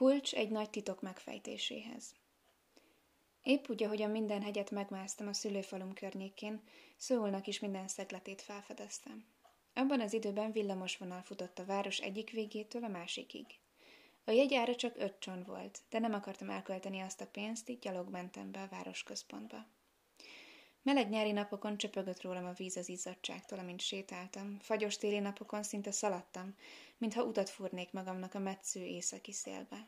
Kulcs egy nagy titok megfejtéséhez. Épp úgy, ahogyan minden hegyet megmásztam a szülőfalum környékén, Szőulnak is minden szegletét felfedeztem. Abban az időben villamos vonal futott a város egyik végétől a másikig. A jegyára csak öt cson volt, de nem akartam elkölteni azt a pénzt, így gyalog mentem be a városközpontba. Meleg nyári napokon csöpögött rólam a víz az izzadságtól, amint sétáltam. Fagyos téli napokon szinte szaladtam, mintha utat fúrnék magamnak a metsző északi szélbe.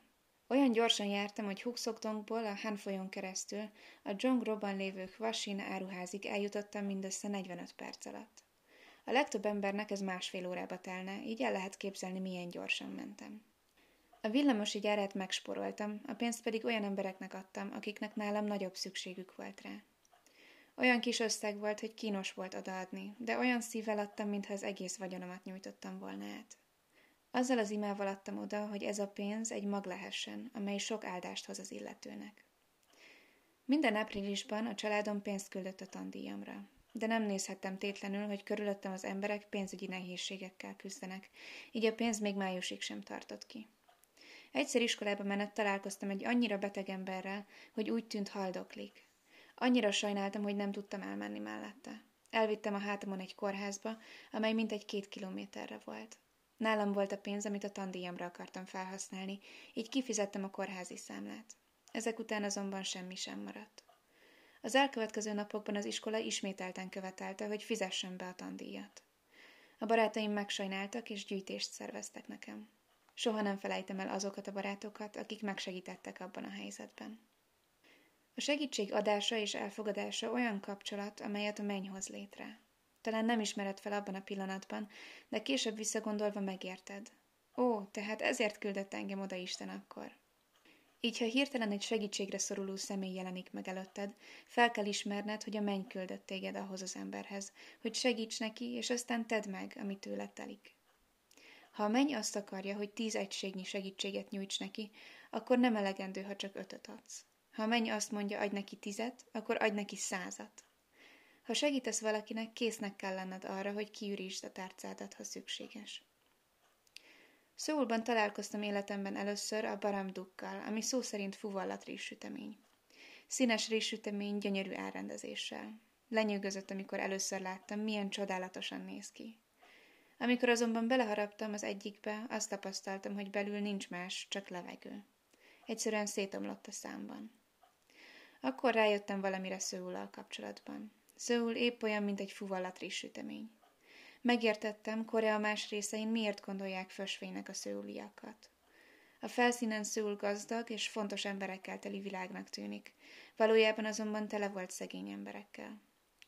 Olyan gyorsan jártam, hogy Huxogdongból a Han folyón keresztül a Zsongrobban lévő Hvasina áruházig eljutottam mindössze 45 perc alatt. A legtöbb embernek ez másfél órába telne, így el lehet képzelni, milyen gyorsan mentem. A villamosi gyárát megsporoltam, a pénzt pedig olyan embereknek adtam, akiknek nálam nagyobb szükségük volt rá. Olyan kis összeg volt, hogy kínos volt odaadni, de olyan szívvel adtam, mintha az egész vagyonomat nyújtottam volna át. Azzal az imával adtam oda, hogy ez a pénz egy mag lehessen, amely sok áldást hoz az illetőnek. Minden áprilisban a családom pénzt küldött a tandíjamra, de nem nézhettem tétlenül, hogy körülöttem az emberek pénzügyi nehézségekkel küzdenek, így a pénz még májusig sem tartott ki. Egyszer iskolába menet találkoztam egy annyira beteg emberrel, hogy úgy tűnt haldoklik. Annyira sajnáltam, hogy nem tudtam elmenni mellette. Elvittem a hátamon egy kórházba, amely mintegy két kilométerre volt. Nálam volt a pénz, amit a tandíjamra akartam felhasználni, így kifizettem a kórházi számlát. Ezek után azonban semmi sem maradt. Az elkövetkező napokban az iskola ismételten követelte, hogy fizessem be a tandíjat. A barátaim megsajnáltak és gyűjtést szerveztek nekem. Soha nem felejtem el azokat a barátokat, akik megsegítettek abban a helyzetben. A segítség adása és elfogadása olyan kapcsolat, amelyet a menny hoz létre. Talán nem ismered fel abban a pillanatban, de később visszagondolva megérted. Ó, tehát ezért küldött engem oda Isten akkor. Így, ha hirtelen egy segítségre szoruló személy jelenik meg előtted, fel kell ismerned, hogy a menny küldött téged ahhoz az emberhez, hogy segíts neki, és aztán tedd meg, amit tőle telik. Ha a menny azt akarja, hogy tíz egységnyi segítséget nyújts neki, akkor nem elegendő, ha csak ötöt adsz. Ha a menny azt mondja, adj neki tizet, akkor adj neki százat. Ha segítesz valakinek, késznek kell lenned arra, hogy kiürítsd a tárcádat, ha szükséges. Szóulban találkoztam életemben először a baramdukkal, ami szó szerint fuvallat rizsütemény. Színes rizsütemény gyönyörű elrendezéssel. Lenyűgözött, amikor először láttam, milyen csodálatosan néz ki. Amikor azonban beleharaptam az egyikbe, azt tapasztaltam, hogy belül nincs más, csak levegő. Egyszerűen szétomlott a számban. Akkor rájöttem valamire Szőullal kapcsolatban. Szőul épp olyan, mint egy fuvallat sütemény. Megértettem, Korea más részein miért gondolják fösvénynek a szőuliakat. A felszínen Szőul gazdag és fontos emberekkel teli világnak tűnik, valójában azonban tele volt szegény emberekkel.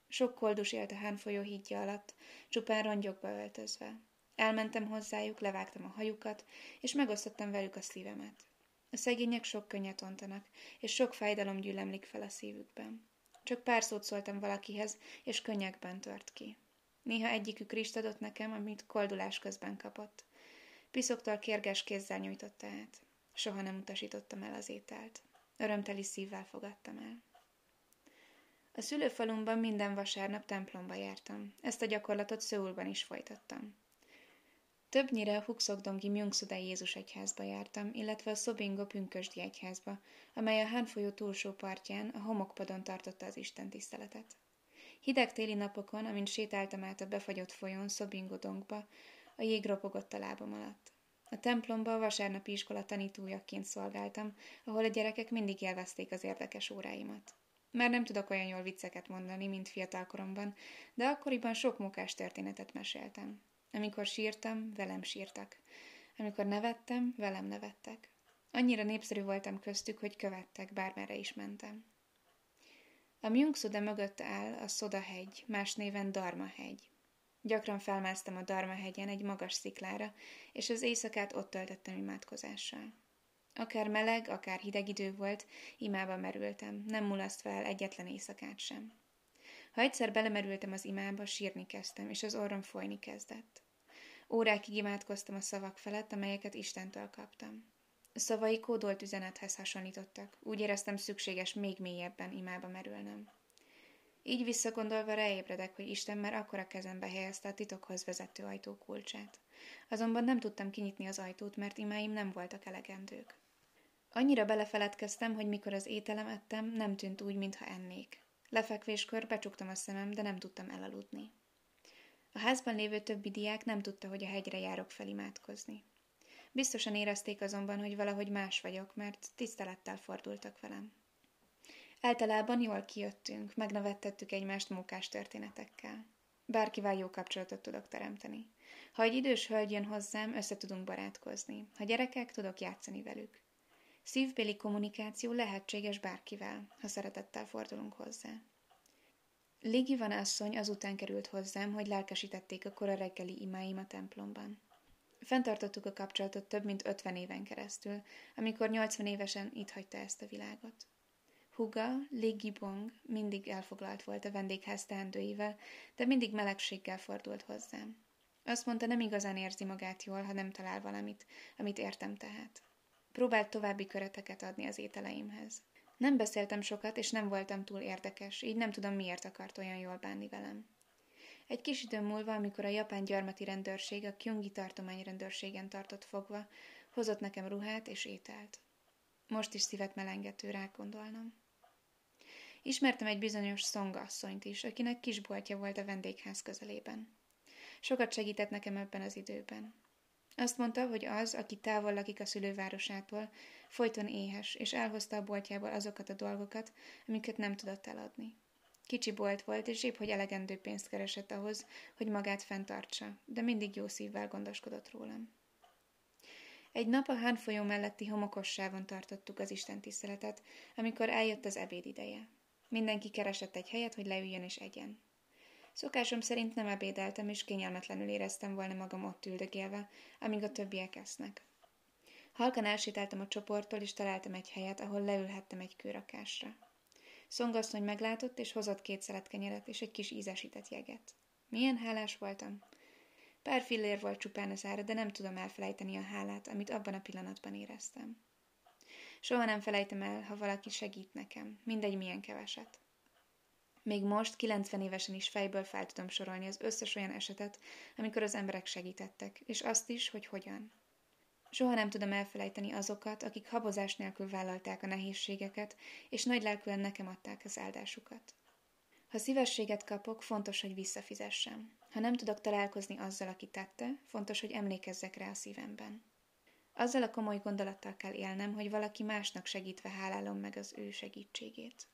Sok koldus élt a Hán folyó hídja alatt, csupán rongyokba öltözve. Elmentem hozzájuk, levágtam a hajukat, és megosztottam velük a szívemet. A szegények sok könnyet ontanak, és sok fájdalom gyűlemlik fel a szívükben. Csak pár szót szóltam valakihez, és könnyekben tört ki. Néha egyikük rist adott nekem, amit koldulás közben kapott. Piszoktól kérges kézzel nyújtotta át. Soha nem utasítottam el az ételt. Örömteli szívvel fogadtam el. A szülőfalumban minden vasárnap templomba jártam. Ezt a gyakorlatot Szőulban is folytattam. Többnyire a Huxogdongi Myungszuda Jézus egyházba jártam, illetve a Szobingo Pünkösdi egyházba, amely a Hán folyó túlsó partján a homokpadon tartotta az Isten tiszteletet. Hideg téli napokon, amint sétáltam át a befagyott folyón Szobingodongba, a jég ropogott a lábam alatt. A templomba a vasárnapi iskola tanítójaként szolgáltam, ahol a gyerekek mindig élvezték az érdekes óráimat. Már nem tudok olyan jól vicceket mondani, mint fiatalkoromban, de akkoriban sok munkás történetet meséltem. Amikor sírtam, velem sírtak. Amikor nevettem, velem nevettek. Annyira népszerű voltam köztük, hogy követtek, bármerre is mentem. A Myungszuda mögött áll a Szoda hegy, más néven Darma hegy. Gyakran felmásztam a Darma hegyen egy magas sziklára, és az éjszakát ott töltöttem imádkozással. Akár meleg, akár hideg idő volt, imába merültem, nem mulasztva el egyetlen éjszakát sem. Ha egyszer belemerültem az imába, sírni kezdtem, és az orrom folyni kezdett. Órákig imádkoztam a szavak felett, amelyeket Istentől kaptam. Szavai kódolt üzenethez hasonlítottak. Úgy éreztem szükséges még mélyebben imába merülnem. Így visszagondolva ráébredek, hogy Isten már akkor kezembe helyezte a titokhoz vezető ajtó kulcsát. Azonban nem tudtam kinyitni az ajtót, mert imáim nem voltak elegendők. Annyira belefeledkeztem, hogy mikor az ételem ettem, nem tűnt úgy, mintha ennék. Lefekvéskor becsuktam a szemem, de nem tudtam elaludni. A házban lévő többi diák nem tudta, hogy a hegyre járok felimádkozni. Biztosan érezték azonban, hogy valahogy más vagyok, mert tisztelettel fordultak velem. Általában jól kijöttünk, megnevettettük egymást mókás történetekkel. Bárkivel jó kapcsolatot tudok teremteni. Ha egy idős hölgy jön hozzám, össze tudunk barátkozni. Ha gyerekek, tudok játszani velük. Szívbéli kommunikáció lehetséges bárkivel, ha szeretettel fordulunk hozzá. Ligi van asszony azután került hozzám, hogy lelkesítették a kora reggeli imáim a templomban. Fentartottuk a kapcsolatot több mint ötven éven keresztül, amikor 80 évesen itt hagyta ezt a világot. Huga, Ligi Bong mindig elfoglalt volt a vendégház teendőivel, de mindig melegséggel fordult hozzám. Azt mondta, nem igazán érzi magát jól, ha nem talál valamit, amit értem tehát. Próbált további köreteket adni az ételeimhez. Nem beszéltem sokat, és nem voltam túl érdekes, így nem tudom, miért akart olyan jól bánni velem. Egy kis idő múlva, amikor a japán gyarmati rendőrség a Kyungi rendőrségen tartott fogva, hozott nekem ruhát és ételt. Most is szívet melengető rá gondolnom. Ismertem egy bizonyos szongasszonyt is, akinek kisboltja volt a vendégház közelében. Sokat segített nekem ebben az időben. Azt mondta, hogy az, aki távol lakik a szülővárosától, folyton éhes, és elhozta a boltjából azokat a dolgokat, amiket nem tudott eladni. Kicsi bolt volt, és épp hogy elegendő pénzt keresett ahhoz, hogy magát fenntartsa, de mindig jó szívvel gondoskodott rólam. Egy nap a Hán folyó melletti homokos tartottuk az Isten amikor eljött az ebéd ideje. Mindenki keresett egy helyet, hogy leüljön és egyen. Szokásom szerint nem ebédeltem, és kényelmetlenül éreztem volna magam ott üldögélve, amíg a többiek esznek. Halkan elsétáltam a csoporttól, és találtam egy helyet, ahol leülhettem egy kőrakásra. Szongasszony meglátott, és hozott két szelet kenyeret és egy kis ízesített jeget. Milyen hálás voltam! Pár fillér volt csupán az ára, de nem tudom elfelejteni a hálát, amit abban a pillanatban éreztem. Soha nem felejtem el, ha valaki segít nekem, mindegy milyen keveset. Még most, 90 évesen is fejből fel tudom sorolni az összes olyan esetet, amikor az emberek segítettek, és azt is, hogy hogyan. Soha nem tudom elfelejteni azokat, akik habozás nélkül vállalták a nehézségeket, és nagy lelkűen nekem adták az áldásukat. Ha szívességet kapok, fontos, hogy visszafizessem. Ha nem tudok találkozni azzal, aki tette, fontos, hogy emlékezzek rá a szívemben. Azzal a komoly gondolattal kell élnem, hogy valaki másnak segítve hálálom meg az ő segítségét.